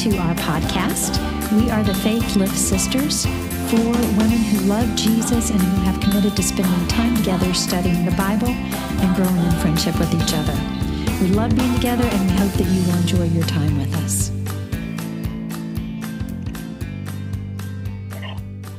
to our podcast. We are the Faith Lift Sisters, four women who love Jesus and who have committed to spending time together studying the Bible and growing in friendship with each other. We love being together and we hope that you will enjoy your time with us.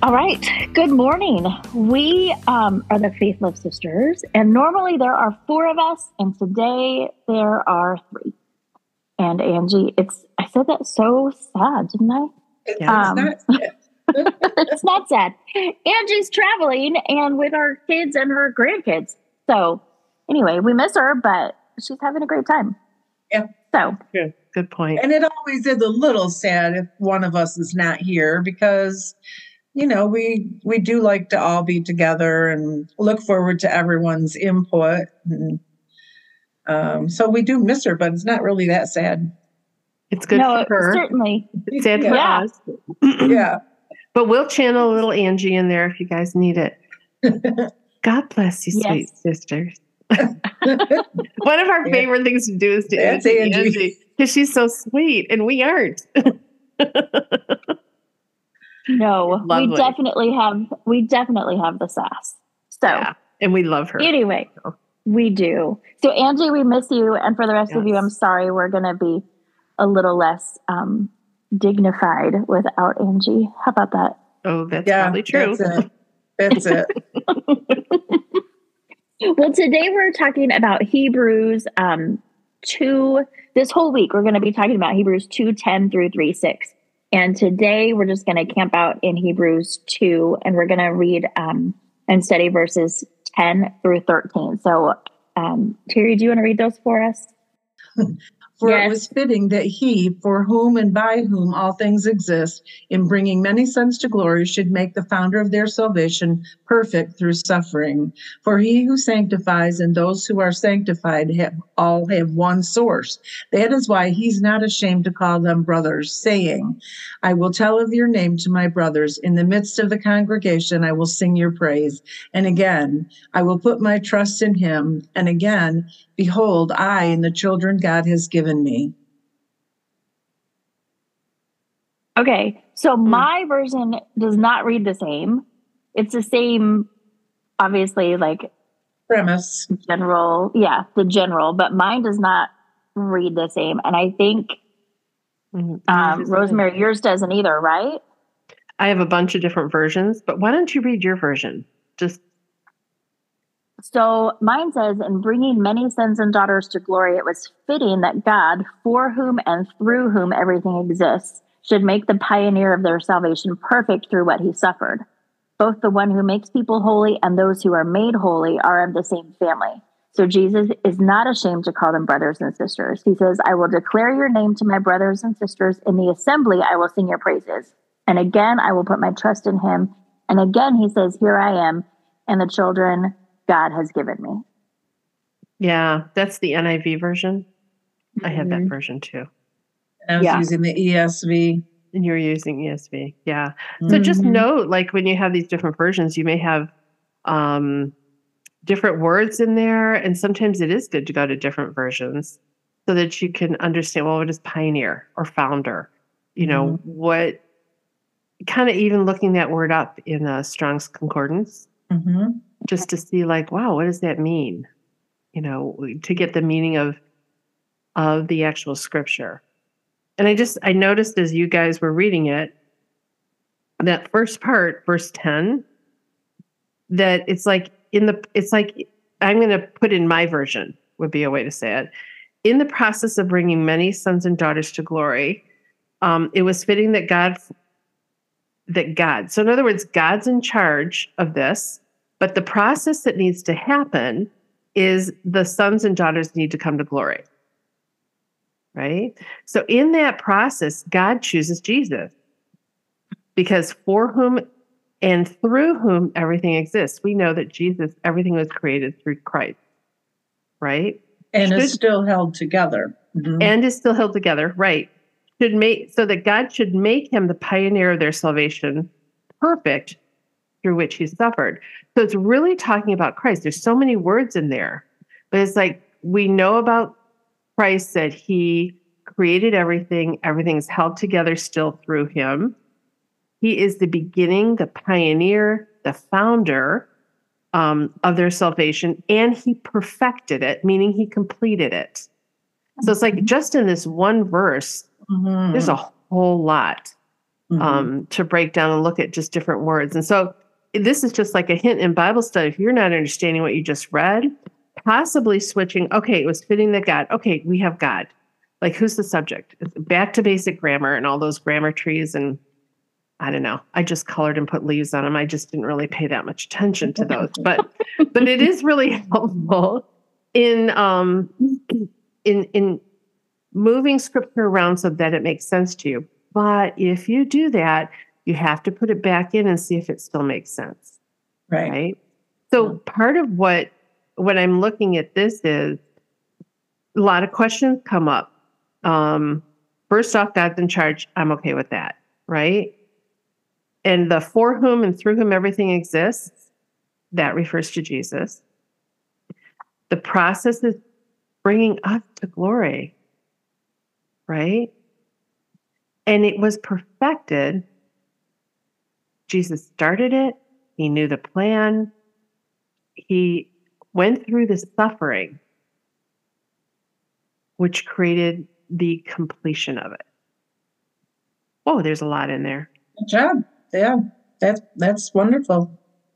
All right. Good morning. We um, are the Faith Lift Sisters, and normally there are four of us, and today there are three. And Angie, it's I said that so sad, didn't I? Yeah, Um, it's not- it's not sad. Angie's traveling and with our kids and her grandkids. So anyway, we miss her, but she's having a great time. Yeah. So Good, good point. and it always is a little sad if one of us is not here because you know we we do like to all be together and look forward to everyone's input and um, so we do miss her but it's not really that sad It's good no, for her. certainly. It's sad for Yeah. us. yeah But we'll channel a little Angie in there if you guys need it. God bless you, sweet Yes. sisters. One of our Yeah. favorite things to do is to That's Angie Angie. because she's so sweet and we aren't. No, Lovely. we definitely have we definitely have the sass. So Yeah, and we love her. anyway, we do. So Angie, we miss you, and for the rest of you, I'm sorry. We're gonna be a little less um, dignified without Angie. How about that? Oh, that's yeah probably true. that's it that's it Well, today we're talking about Hebrews um, 2. This whole week, we're going to be talking about Hebrews 2 10 through 3 6. And today we're just going to camp out in Hebrews 2 and we're going to read um, and study verses 10 through 13. So, um, Terry, do you want to read those for us? For Yes. it was fitting that he, for whom and by whom all things exist, in bringing many sons to glory, should make the founder of their salvation perfect through suffering. For he who sanctifies and those who are sanctified have all have one source. That is why he's not ashamed to call them brothers, saying, I will tell of your name to my brothers. In the midst of the congregation, I will sing your praise. And again, I will put my trust in him. And again, Behold, I and the children God has given me. Okay. So, my version does not read the same. It's the same, obviously, like Premise. general yeah the general but mine does not read the same and i think Mhm. um, rosemary yours doesn't either right I have a bunch of different versions, but why don't you read your version? Just so mine says in bringing many sons and daughters to glory it was fitting that god for whom and through whom everything exists should make the pioneer of their salvation perfect through what he suffered both the one who makes people holy and those who are made holy are of the same family So Jesus is not ashamed to call them brothers and sisters. He says, I will declare your name to my brothers and sisters. In the assembly, I will sing your praises. And again, I will put my trust in him. And again, he says, Here I am, and the children God has given me. yeah, that's the NIV version. I have that version too. I was Yeah. using the ESV. And you're using ESV. Yeah. So just Mhm. note, like when you have these different versions, you may have um, different words in there, and sometimes it is good to go to different versions so that you can understand. Well, what is pioneer or founder? You know what? Kind of even looking that word up in the Strong's Concordance, Mhm. Just to see, like, wow, what does that mean? You know, to get the meaning of of the actual scripture. And I just I noticed as you guys were reading it, that first part, verse 10, that it's like in the it's like I'm going to put in my version would be a way to say it. In the process of bringing many sons and daughters to glory, um, it was fitting that God that God. So in other words, God's in charge of this, but the process that needs to happen is the sons and daughters need to come to glory. Right? So in that process, God chooses Jesus. Because for whom and through whom everything exists. We know that Jesus, everything was created through Christ. Right? And Should- still held together. Mhm. and is still held together, right? Should make so that God should make him the pioneer of their salvation, perfect through which he suffered. So it's really talking about Christ. There's so many words in there, but it's like we know about Christ that he created everything. Everything is held together still through him. He is the beginning, the pioneer, the founder um, of their salvation, and he perfected it, meaning he completed it. So it's like just in this one verse, Mhm. there's a whole lot Mhm. um, to break down and look at just different words. And so this is just like a hint in Bible study. If you're not understanding what you just read, possibly switching, okay, it was fitting that God, okay, we have God. Like, who's the subject? Back to basic grammar and all those grammar trees. And I don't know. I just colored and put leaves on them. I just didn't really pay that much attention to those. But but it is really helpful in um in in moving scripture around so that it makes sense to you. But if you do that, you have to put it back in and see if it still makes sense, right. right? So part of what what I'm looking at this is a lot of questions come up. Um, first off, God's in charge. I'm okay with that, right? And the for whom and through whom everything exists, that refers to Jesus. The process is bringing us to glory, right? And it was perfected. Jesus started it, he knew the plan, he went through the suffering, which created the completion of it. Whoa, there's a lot in there. Good job. Yeah, that's that's wonderful.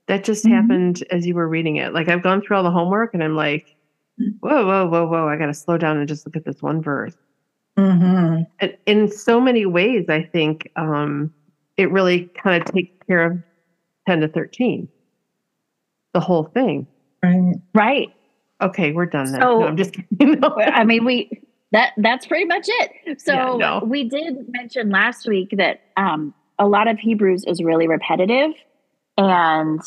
That just Mhm. happened as you were reading it. Like I've gone through all the homework and I'm like, whoa, whoa, whoa, whoa. I got to slow down and just look at this one verse. hmm And in so many ways, I think um, it really kind of takes care of 10 to 13, the whole thing. Right. Right. Okay, we're done then. So- no, I'm just kidding. No. I mean, we that that's pretty much it. So Yeah, no. we did mention last week that um, a lot of Hebrews is really repetitive, and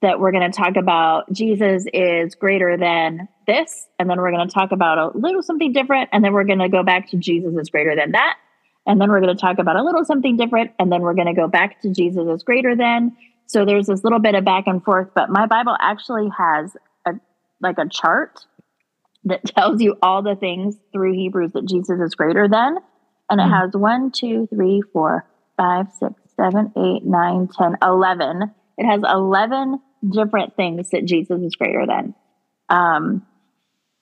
that we're going to talk about Jesus is greater than this, and then we're going to talk about a little something different, and then we're going to go back to Jesus is greater than that, and then we're going to talk about a little something different, and then we're going to go back to Jesus is greater than. So there's this little bit of back and forth, but my Bible actually has a like a chart that tells you all the things through Hebrews that Jesus is greater than. And it Hmm. has one, two, three, four, five, six, seven, eight, nine, ten, eleven. It has 11 different things that Jesus is greater than. Um,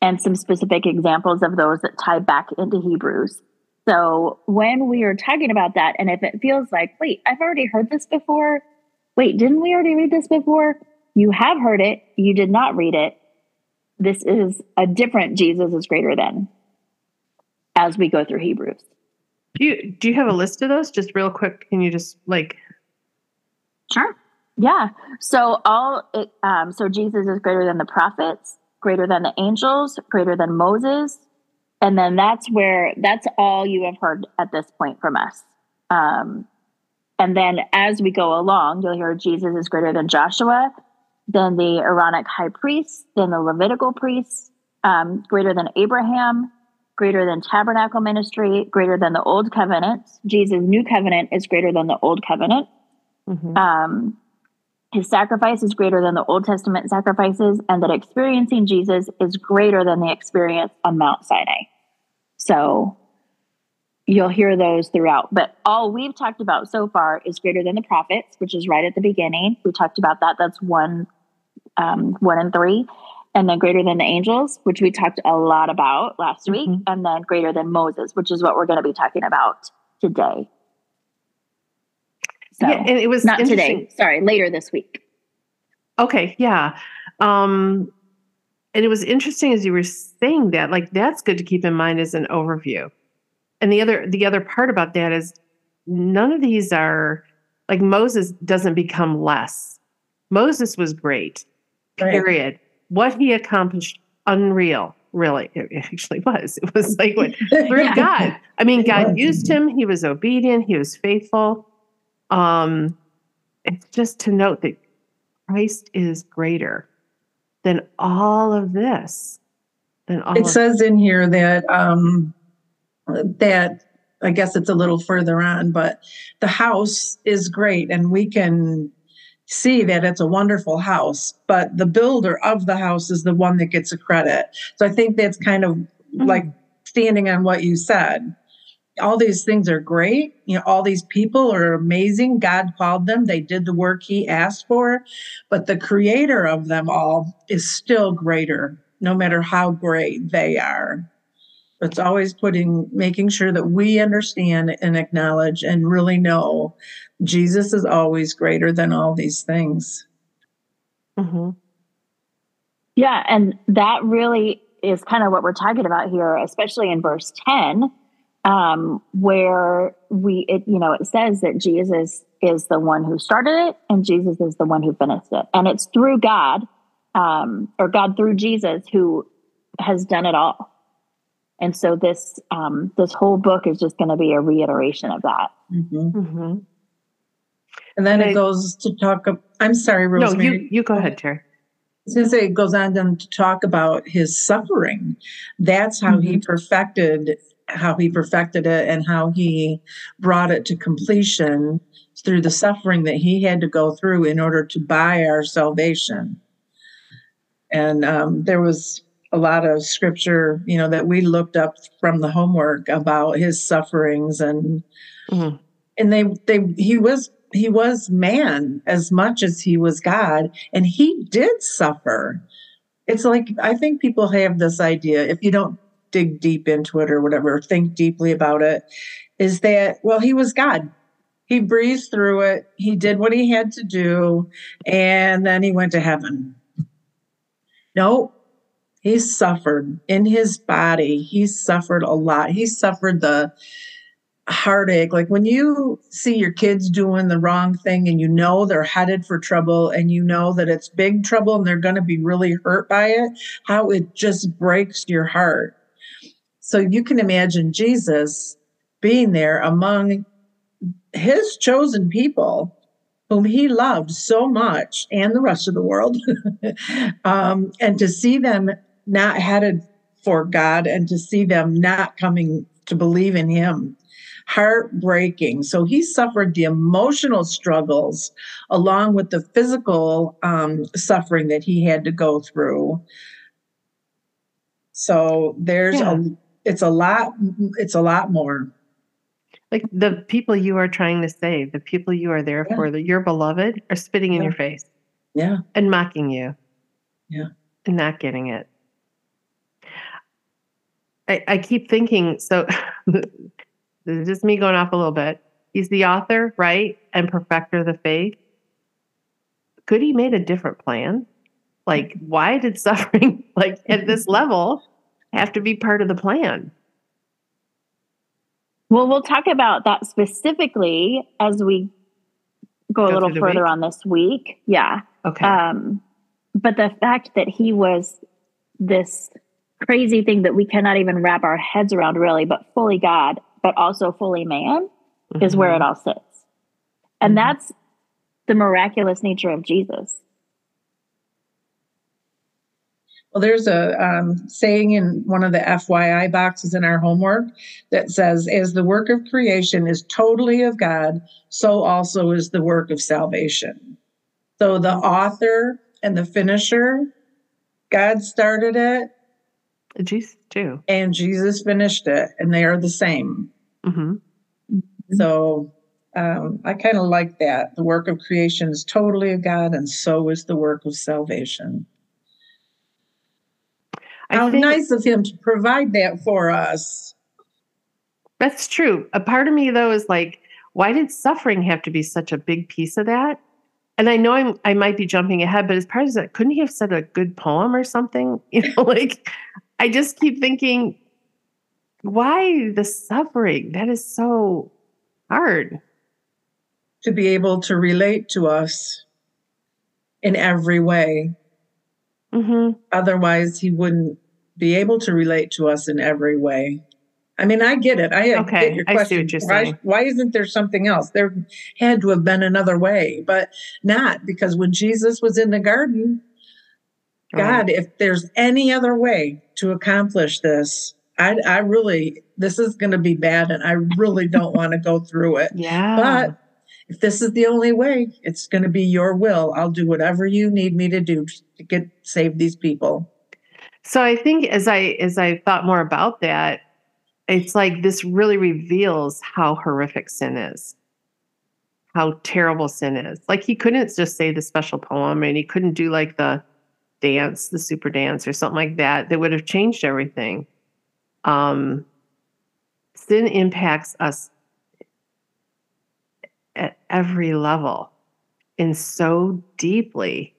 and some specific examples of those that tie back into Hebrews. So when we are talking about that, and if it feels like, wait, I've already heard this before. Wait, didn't we already read this before? You have heard it. You did not read it this is a different Jesus is greater than as we go through Hebrews. Do you, do you have a list of those? Just real quick, can you just like, Sure. Yeah. So all it, um, so Jesus is greater than the prophets, greater than the angels, greater than Moses, and then that's where that's all you have heard at this point from us. Um, and then as we go along, you'll hear Jesus is greater than Joshua, then the Aaronic high priest, then the Levitical priests, um, greater than Abraham, greater than tabernacle ministry, greater than the old covenant. Jesus' new covenant is greater than the old covenant. Mhm. Um, his sacrifice is greater than the Old Testament sacrifices, and that experiencing Jesus is greater than the experience on Mount Sinai. So you'll hear those throughout. But all we've talked about so far is greater than the prophets, which is right at the beginning. We talked about that. That's one, um, one and three. And then greater than the angels, which we talked a lot about last week. Mhm. And then greater than Moses, which is what we're going to be talking about today. So yeah, and it was not today. Sorry, later this week. Okay, yeah. Um, and it was interesting as you were saying that, like that's good to keep in mind as an overview. And the other the other part about that is none of these are like Moses doesn't become less. Moses was great. Right. Period. What he accomplished, unreal. Really, it actually was. It was like what through Yeah. God. I mean, God used him. He was obedient. He was faithful. Um, it's just to note that Christ is greater than all of this. Than all It says in here that um that I guess it's a little further on, but the house is great and we can see that it's a wonderful house, but the builder of the house is the one that gets a credit. So I think that's kind of like standing on what you said. All these things are great. You know, all these people are amazing. God called them, they did the work He asked for, but the creator of them all is still greater, no matter how great they are. It's always putting, making sure that we understand and acknowledge and really know Jesus is always greater than all these things. Mm-hmm. Yeah, and that really is kind of what we're talking about here, especially in verse 10, um, where we, it, you know, it says that Jesus is the one who started it and Jesus is the one who finished it. And it's through God, um, or God through Jesus who has done it all. And so this um, this whole book is just going to be a reiteration of that. Mm-hmm. Mm-hmm. And then And I- it goes to talk. ab- I'm sorry, No, Rosemary. you you go ahead, Terry. I was going to say it goes on then to talk about his suffering. That's how he perfected how he perfected it and how he brought it to completion through the suffering that he had to go through in order to buy our salvation. And um, there was a lot of scripture, you know, that we looked up from the homework about his sufferings and Mhm. and they they he was he was man as much as he was God, and he did suffer. It's like I think people have this idea if you don't dig deep into it or whatever, think deeply about it, is that well, he was God. He breezed through it. He did what he had to do, and then he went to heaven. No, he suffered in his body. He suffered a lot. He suffered the heartache. Like when you see your kids doing the wrong thing and you know they're headed for trouble and you know that it's big trouble and they're going to be really hurt by it, how it just breaks your heart. So you can imagine Jesus being there among his chosen people whom he loved so much and the rest of the world um, and to see them not headed for god and to see them not coming to believe in him. Heartbreaking. So he suffered the emotional struggles along with the physical um, suffering that he had to go through. So there's Yeah. a it's a lot it's a lot more Like the people you are trying to save, the people you are there Yeah. for, that your beloved are spitting in your face yeah and mocking you. Yeah. And not getting it. I, I keep thinking, so this is just me going off a little bit. He's the author, right? And perfecter of the faith. Could he made a different plan? Like, why did suffering, like at this level, have to be part of the plan? Well, we'll talk about that specifically as we go, Go a little further week? on this week. Yeah. Okay. Um, but the fact that he was this crazy thing that we cannot even wrap our heads around, really, but fully God, but also fully man, is where Mhm. it all sits. And Mhm. that's the miraculous nature of Jesus. Well, there's a um, saying in one of the FYI boxes in our homework that says, as the work of creation is totally of God, so also is the work of salvation. So the author and the finisher, God started it Jesus too. and Jesus finished it, and they are the same. hmm So um, I kind of like that. The work of creation is totally of God, and so is the work of salvation. How think nice of him to provide that for us. that's true. A part of me though is like, why did suffering have to be such a big piece of that? And I know I'm I might be jumping ahead, but as part of that, couldn't he have said a good poem or something? You know, like I just keep thinking, why the suffering? That is so hard. to be able to relate to us in every way. hmm Otherwise, he wouldn't be able to relate to us in every way. I mean, I get it. I Okay, get your question. why, why isn't there something else? There had to have been another way, but not because when Jesus was in the garden, God, if there's any other way to accomplish this, I, I really, this is going to be bad, and I really don't want to go through it. Yeah. But if this is the only way, it's going to be your will. I'll do whatever you need me to do to get save these people. So I think as I as I thought more about that, it's like this really reveals how horrific sin is, how terrible sin is. Like he couldn't just say the special poem and he couldn't do like the dance, the super dance or something like that that would have changed everything. Um, sin impacts us at every level and so deeply.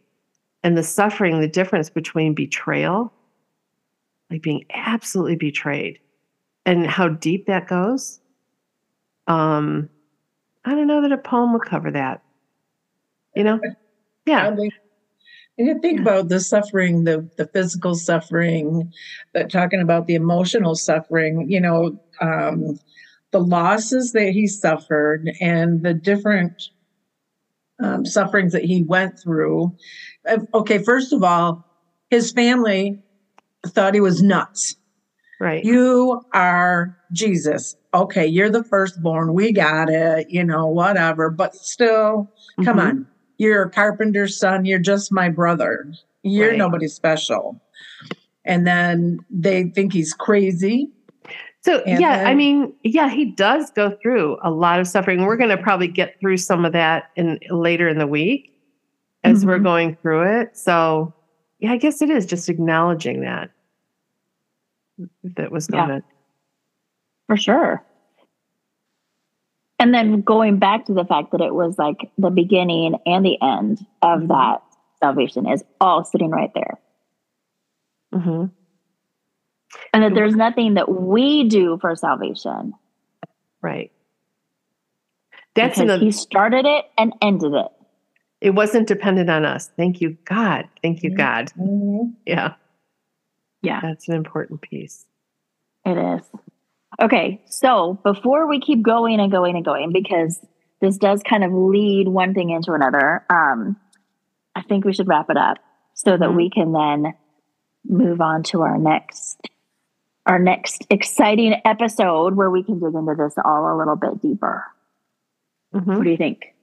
And the suffering, the difference between betrayal, like being absolutely betrayed, and how deep that goes. Um, I don't know that a poem would cover that. You know? Yeah. And you think Yeah. about the suffering, the the physical suffering, but talking about the emotional suffering, you know, um, the losses that he suffered and the different um, sufferings that he went through. Uh, Okay, first of all, his family thought he was nuts. Right. You are Jesus. Okay, you're the firstborn. We got it, you know, whatever. But still, come Mhm. on. You're a carpenter's son. You're just my brother. You're Right. nobody special. And then they think he's crazy. So And yeah, I mean, yeah, he does go through a lot of suffering. We're going to probably get through some of that in later in the week as we're Mhm. going through it. So yeah, I guess it is just acknowledging that that was Yeah. going to for sure. And then going back to the fact that it was like the beginning and the end of Mhm. that salvation is all sitting right there. hmm And that there's nothing that we do for salvation. right. That's because another. he started it and ended it. It wasn't dependent on us. Thank you, God. Thank you, Mhm. God. Yeah, Yeah, that's an important piece. it is. Okay, so before we keep going and going and going, because this does kind of lead one thing into another, um, I think we should wrap it up so that Mhm. we can then move on to our next our next exciting episode where we can dig into this all a little bit deeper. Mhm. What do you think?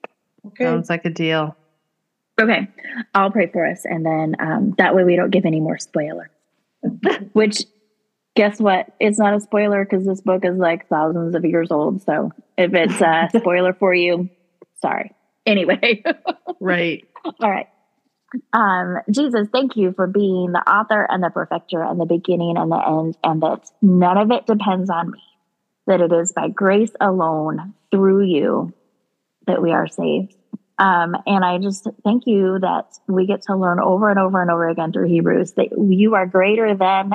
Okay. Sounds like a deal. Okay, I'll pray for us, and then um, that way we don't give any more spoiler. Which, guess what? It's not a spoiler because this book is like thousands of years old. So if it's a spoiler for you, sorry. Anyway, Right. all right. Um, Jesus, thank you for being the author and the perfecter and the beginning and the end, and that none of it depends on me. That it is by grace alone through you that we are saved. Um, and I just thank you that we get to learn over and over and over again through Hebrews that you are greater than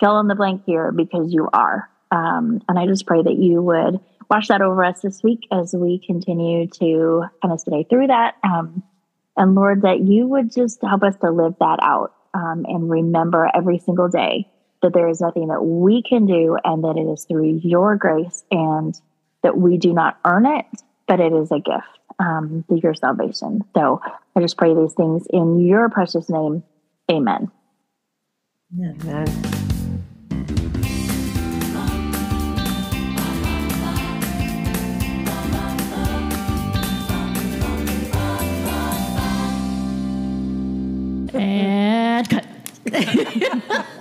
fill in the blank here because you are. Um, and I just pray that you would wash that over us this week as we continue to kind of stay through that. Um, and Lord, that you would just help us to live that out um, and remember every single day that there is nothing that we can do and that it is through your grace and that we do not earn it, but it is a gift um, through your salvation. So I just pray these things in your precious name. Amen. Amen. And cut.